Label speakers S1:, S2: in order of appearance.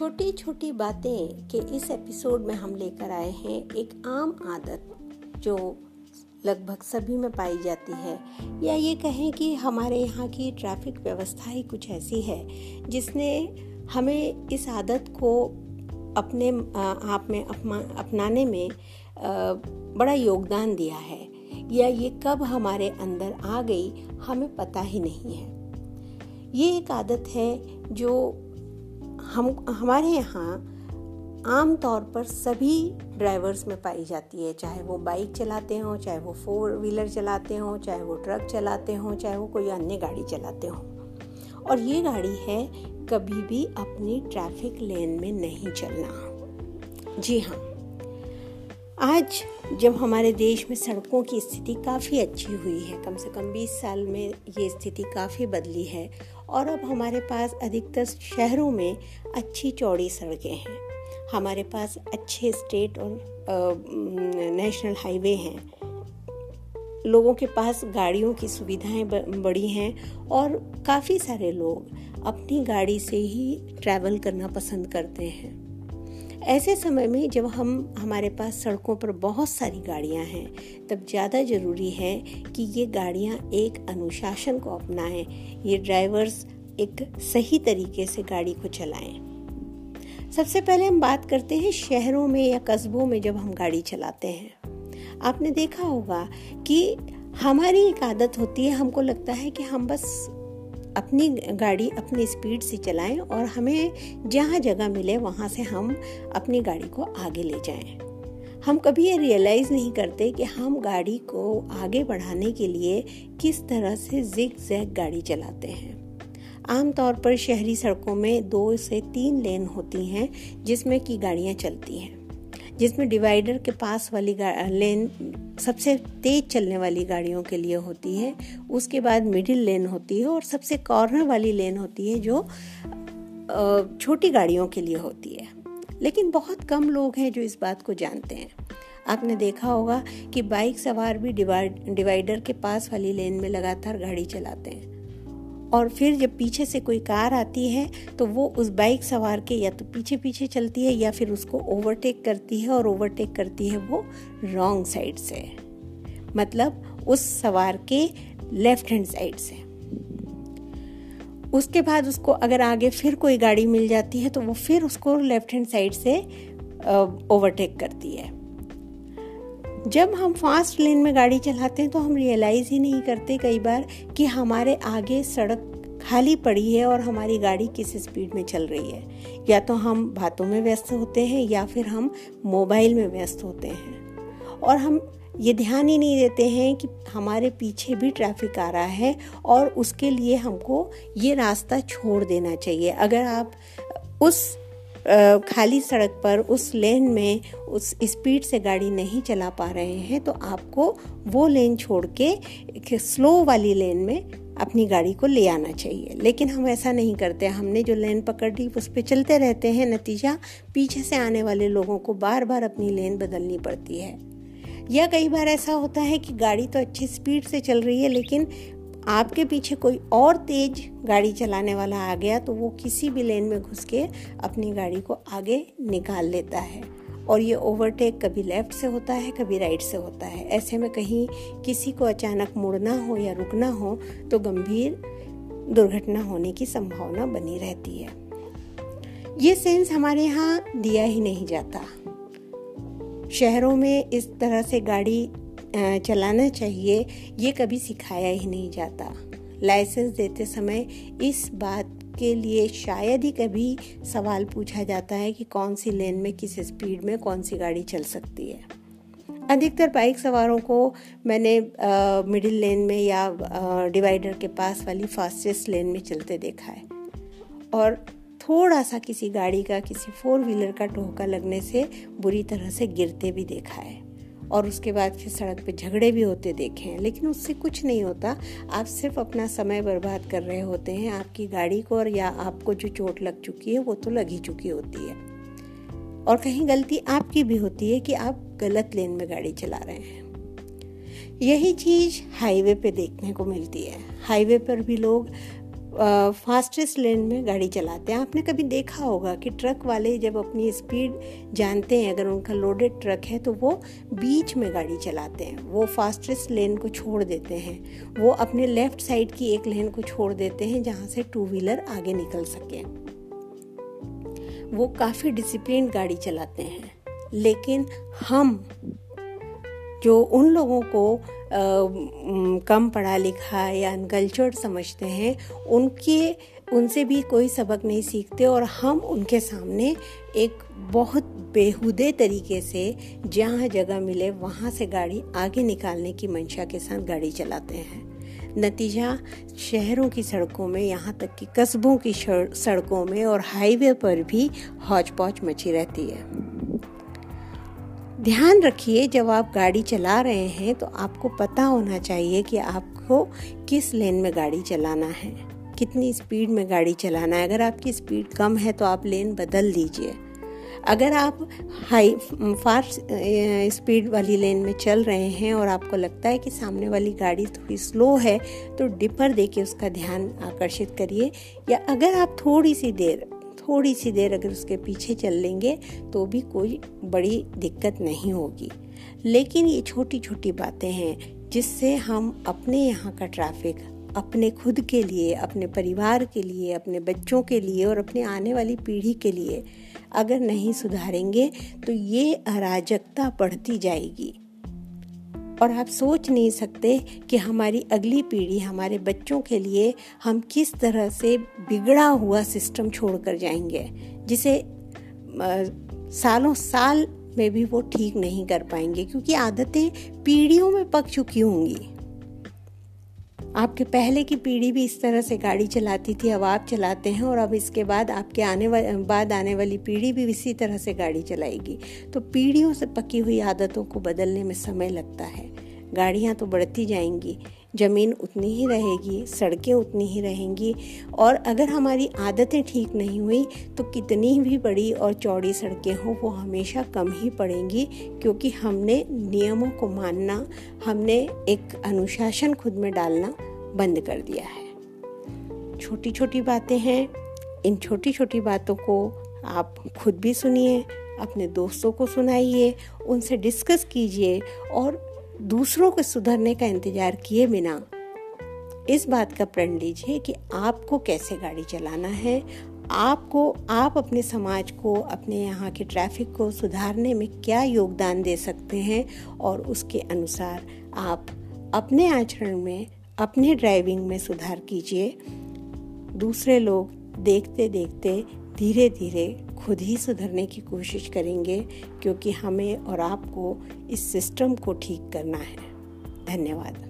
S1: छोटी छोटी बातें के इस एपिसोड में हम लेकर आए हैं एक आम आदत जो लगभग सभी में पाई जाती है। या ये कहें कि हमारे यहाँ की ट्रैफ़िक व्यवस्था ही कुछ ऐसी है, जिसने हमें इस आदत को अपने आप में अपनाने में बड़ा योगदान दिया है। या ये कब हमारे अंदर आ गई, हमें पता ही नहीं है। ये एक आदत है जो हम, हमारे यहाँ आम तौर पर सभी ड्राइवर्स में पाई जाती है, चाहे वो बाइक चलाते हों, चाहे वो फोर व्हीलर चलाते हों, चाहे वो ट्रक चलाते हों, चाहे वो कोई अन्य गाड़ी चलाते हों। और ये गाड़ी है कभी भी अपनी ट्रैफ़िक लेन में नहीं चलना। जी हाँ। आज जब हमारे देश में सड़कों की स्थिति काफ़ी अच्छी हुई है, कम से कम 20 साल में ये स्थिति काफ़ी बदली है और अब हमारे पास अधिकतर शहरों में अच्छी चौड़ी सड़कें हैं। हमारे पास अच्छे स्टेट और नेशनल हाईवे हैं। लोगों के पास गाड़ियों की सुविधाएँ बड़ी हैं और काफ़ी सारे लोग अपनी गाड़ी से ही ट्रैवल करना पसंद करते हैं। ऐसे समय में जब हम, हमारे पास सड़कों पर बहुत सारी गाड़ियाँ हैं, तब ज़्यादा ज़रूरी है कि ये गाड़ियाँ एक अनुशासन को अपनाएँ। ये ड्राइवर्स एक सही तरीके से गाड़ी को चलाएँ। सबसे पहले हम बात करते हैं शहरों में या कस्बों में जब हम गाड़ी चलाते हैं। आपने देखा होगा कि हमारी एक आदत होती है, हमको लगता है कि हम बस अपनी गाड़ी अपनी स्पीड से चलाएँ और हमें जहाँ जगह मिले वहाँ से हम अपनी गाड़ी को आगे ले जाएँ। हम कभी ये रियलाइज़ नहीं करते कि हम गाड़ी को आगे बढ़ाने के लिए किस तरह से जिग जैग गाड़ी चलाते हैं आमतौर पर शहरी सड़कों में दो से तीन लेन होती हैं जिसमें की गाड़ियाँ चलती हैं जिसमें डिवाइडर के पास वाली लेन सबसे तेज चलने वाली गाड़ियों के लिए होती है, उसके बाद मिडिल लेन होती है और सबसे कॉर्नर वाली लेन होती है जो छोटी गाड़ियों के लिए होती है। लेकिन बहुत कम लोग हैं जो इस बात को जानते हैं। आपने देखा होगा कि बाइक सवार भी डिवाइडर के पास वाली लेन में लगातार गाड़ी चलाते हैं। और फिर जब पीछे से कोई कार आती है तो वो उस बाइक सवार के या तो पीछे पीछे चलती है या फिर उसको ओवरटेक करती है और ओवरटेक करती है वो रॉन्ग साइड से। मतलब उस सवार के लेफ़्ट हैंड साइड से। उसके बाद उसको अगर आगे फिर कोई गाड़ी मिल जाती है तो वो फिर उसको लेफ़्ट हैंड साइड से ओवरटेक करती है। जब हम फास्ट लेन में गाड़ी चलाते हैं तो हम रियलाइज़ ही नहीं करते कई बार कि हमारे आगे सड़क खाली पड़ी है और हमारी गाड़ी किस स्पीड में चल रही है। या तो हम बातों में व्यस्त होते हैं, या फिर हम मोबाइल में व्यस्त होते हैं। और हम ये ध्यान ही नहीं देते हैं कि हमारे पीछे भी ट्रैफ़िक आ रहा है और उसके लिए हमको ये रास्ता छोड़ देना चाहिए। अगर आप उस खाली सड़क पर उस लेन में उस स्पीड से गाड़ी नहीं चला पा रहे हैं तो आपको वो लेन छोड़ के स्लो वाली लेन में अपनी गाड़ी को ले आना चाहिए। लेकिन हम ऐसा नहीं करते। हमने जो लेन पकड़ ली उस पर चलते रहते हैं नतीजा। पीछे से आने वाले लोगों को बार बार अपनी लेन बदलनी पड़ती है। या कई बार ऐसा होता है कि गाड़ी तो अच्छी स्पीड से चल रही है, लेकिन आपके पीछे कोई और तेज गाड़ी चलाने वाला आ गया तो वो किसी भी लेन में घुस के अपनी गाड़ी को आगे निकाल लेता है। और ये ओवरटेक कभी लेफ़्ट से होता है, कभी राइट से होता है। ऐसे में कहीं किसी को अचानक मुड़ना हो या रुकना हो तो गंभीर दुर्घटना होने की संभावना बनी रहती है। ये सेंस हमारे यहाँ दिया ही नहीं जाता। शहरों में इस तरह से गाड़ी चलाना चाहिए, ये कभी सिखाया ही नहीं जाता। लाइसेंस देते समय इस बात के लिए शायद ही कभी सवाल पूछा जाता है कि कौन सी लेन में किस स्पीड में कौन सी गाड़ी चल सकती है। अधिकतर बाइक सवारों को मैंने मिडिल लेन में या डिवाइडर के पास वाली फास्टेस्ट लेन में चलते देखा है। और थोड़ा सा किसी गाड़ी का, किसी फोर व्हीलर का टोहका लगने से बुरी तरह से गिरते भी देखा है। और उसके बाद फिर सड़क पे झगड़े भी होते देखे हैं। लेकिन उससे कुछ नहीं होता। आप सिर्फ़ अपना समय बर्बाद कर रहे होते हैं। आपकी गाड़ी को और या आपको जो चोट लग चुकी है, वो तो लग ही चुकी होती है। और कहीं गलती आपकी भी होती है कि आप गलत लेन में गाड़ी चला रहे हैं। यही चीज़ हाईवे पे देखने को मिलती है। हाईवे पर भी लोग फास्टेस्ट लेन में गाड़ी चलाते हैं। आपने कभी देखा होगा कि ट्रक वाले जब अपनी स्पीड जानते हैं, अगर उनका लोडेड ट्रक है तो वो बीच में गाड़ी चलाते हैं। वो फास्टेस्ट लेन को छोड़ देते हैं। वो अपने लेफ़्ट साइड की एक लेन को छोड़ देते हैं, जहाँ से टू व्हीलर आगे निकल सके। वो काफ़ी डिसिप्लिन गाड़ी चलाते हैं। लेकिन हम, जो उन लोगों को कम पढ़ा लिखा या अनकल्चर्ड समझते हैं, उनके, उनसे भी कोई सबक नहीं सीखते और हम उनके सामने एक बहुत बेहुदे तरीके से जहाँ जगह मिले, वहाँ से गाड़ी आगे निकालने की मंशा के साथ गाड़ी चलाते हैं। नतीजा, शहरों की सड़कों में, यहाँ तक कि कस्बों की सड़कों में और हाईवे पर भी हौच पौच मची रहती है। ध्यान रखिए, जब आप गाड़ी चला रहे हैं तो आपको पता होना चाहिए कि आपको किस लेन में गाड़ी चलाना है, कितनी स्पीड में गाड़ी चलाना है। अगर आपकी स्पीड कम है तो आप लेन बदल दीजिए। अगर आप हाई, फास्ट स्पीड वाली लेन में चल रहे हैं और आपको लगता है कि सामने वाली गाड़ी थोड़ी स्लो है तो डिपर दे के उसका ध्यान आकर्षित करिए। या अगर आप थोड़ी सी देर थोड़ी सी देर अगर उसके पीछे चल लेंगे तो भी कोई बड़ी दिक्कत नहीं होगी। लेकिन ये छोटी छोटी बातें हैं, जिससे हम अपने यहाँ का ट्रैफ़िक अपने खुद के लिए, अपने परिवार के लिए, अपने बच्चों के लिए और अपने आने वाली पीढ़ी के लिए अगर नहीं सुधारेंगे तो ये अराजकता बढ़ती जाएगी। और आप सोच नहीं सकते कि हमारी अगली पीढ़ी हमारे बच्चों के लिए हम किस तरह से बिगड़ा हुआ सिस्टम छोड़ कर जाएँगे, जिसे सालों साल में भी वो ठीक नहीं कर पाएँगे, क्योंकि आदतें पीढ़ियों में पक चुकी होंगी। आपके पहले की पीढ़ी भी इस तरह से गाड़ी चलाती थी, अब आप चलाते हैं और अब इसके बाद आपके आने बाद आने वाली पीढ़ी भी इसी तरह से गाड़ी चलाएगी। तो पीढ़ियों से पकी हुई आदतों को बदलने में समय लगता है। गाड़ियाँ तो बढ़ती जाएँगी, ज़मीन उतनी ही रहेगी, सड़कें उतनी ही रहेंगी और अगर हमारी आदतें ठीक नहीं हुई तो कितनी भी बड़ी और चौड़ी सड़कें हों, वो हमेशा कम ही पड़ेंगी क्योंकि हमने नियमों को मानना, हमने एक अनुशासन खुद में डालना बंद कर दिया है। छोटी छोटी बातें हैं, इन छोटी छोटी बातों को आप खुद भी सुनिए, अपने दोस्तों को सुनाइए, उनसे डिस्कस कीजिए और दूसरों को सुधरने का इंतज़ार किए बिना इस बात का प्रण लीजिए कि आपको कैसे गाड़ी चलाना है। आपको, आप अपने समाज को, अपने यहाँ के ट्रैफ़िक को सुधारने में क्या योगदान दे सकते हैं और उसके अनुसार आप अपने आचरण में, अपने ड्राइविंग में सुधार कीजिए। दूसरे लोग देखते देखते धीरे धीरे खुद ही सुधरने की कोशिश करेंगे क्योंकि हमें और आपको इस सिस्टम को ठीक करना है। धन्यवाद।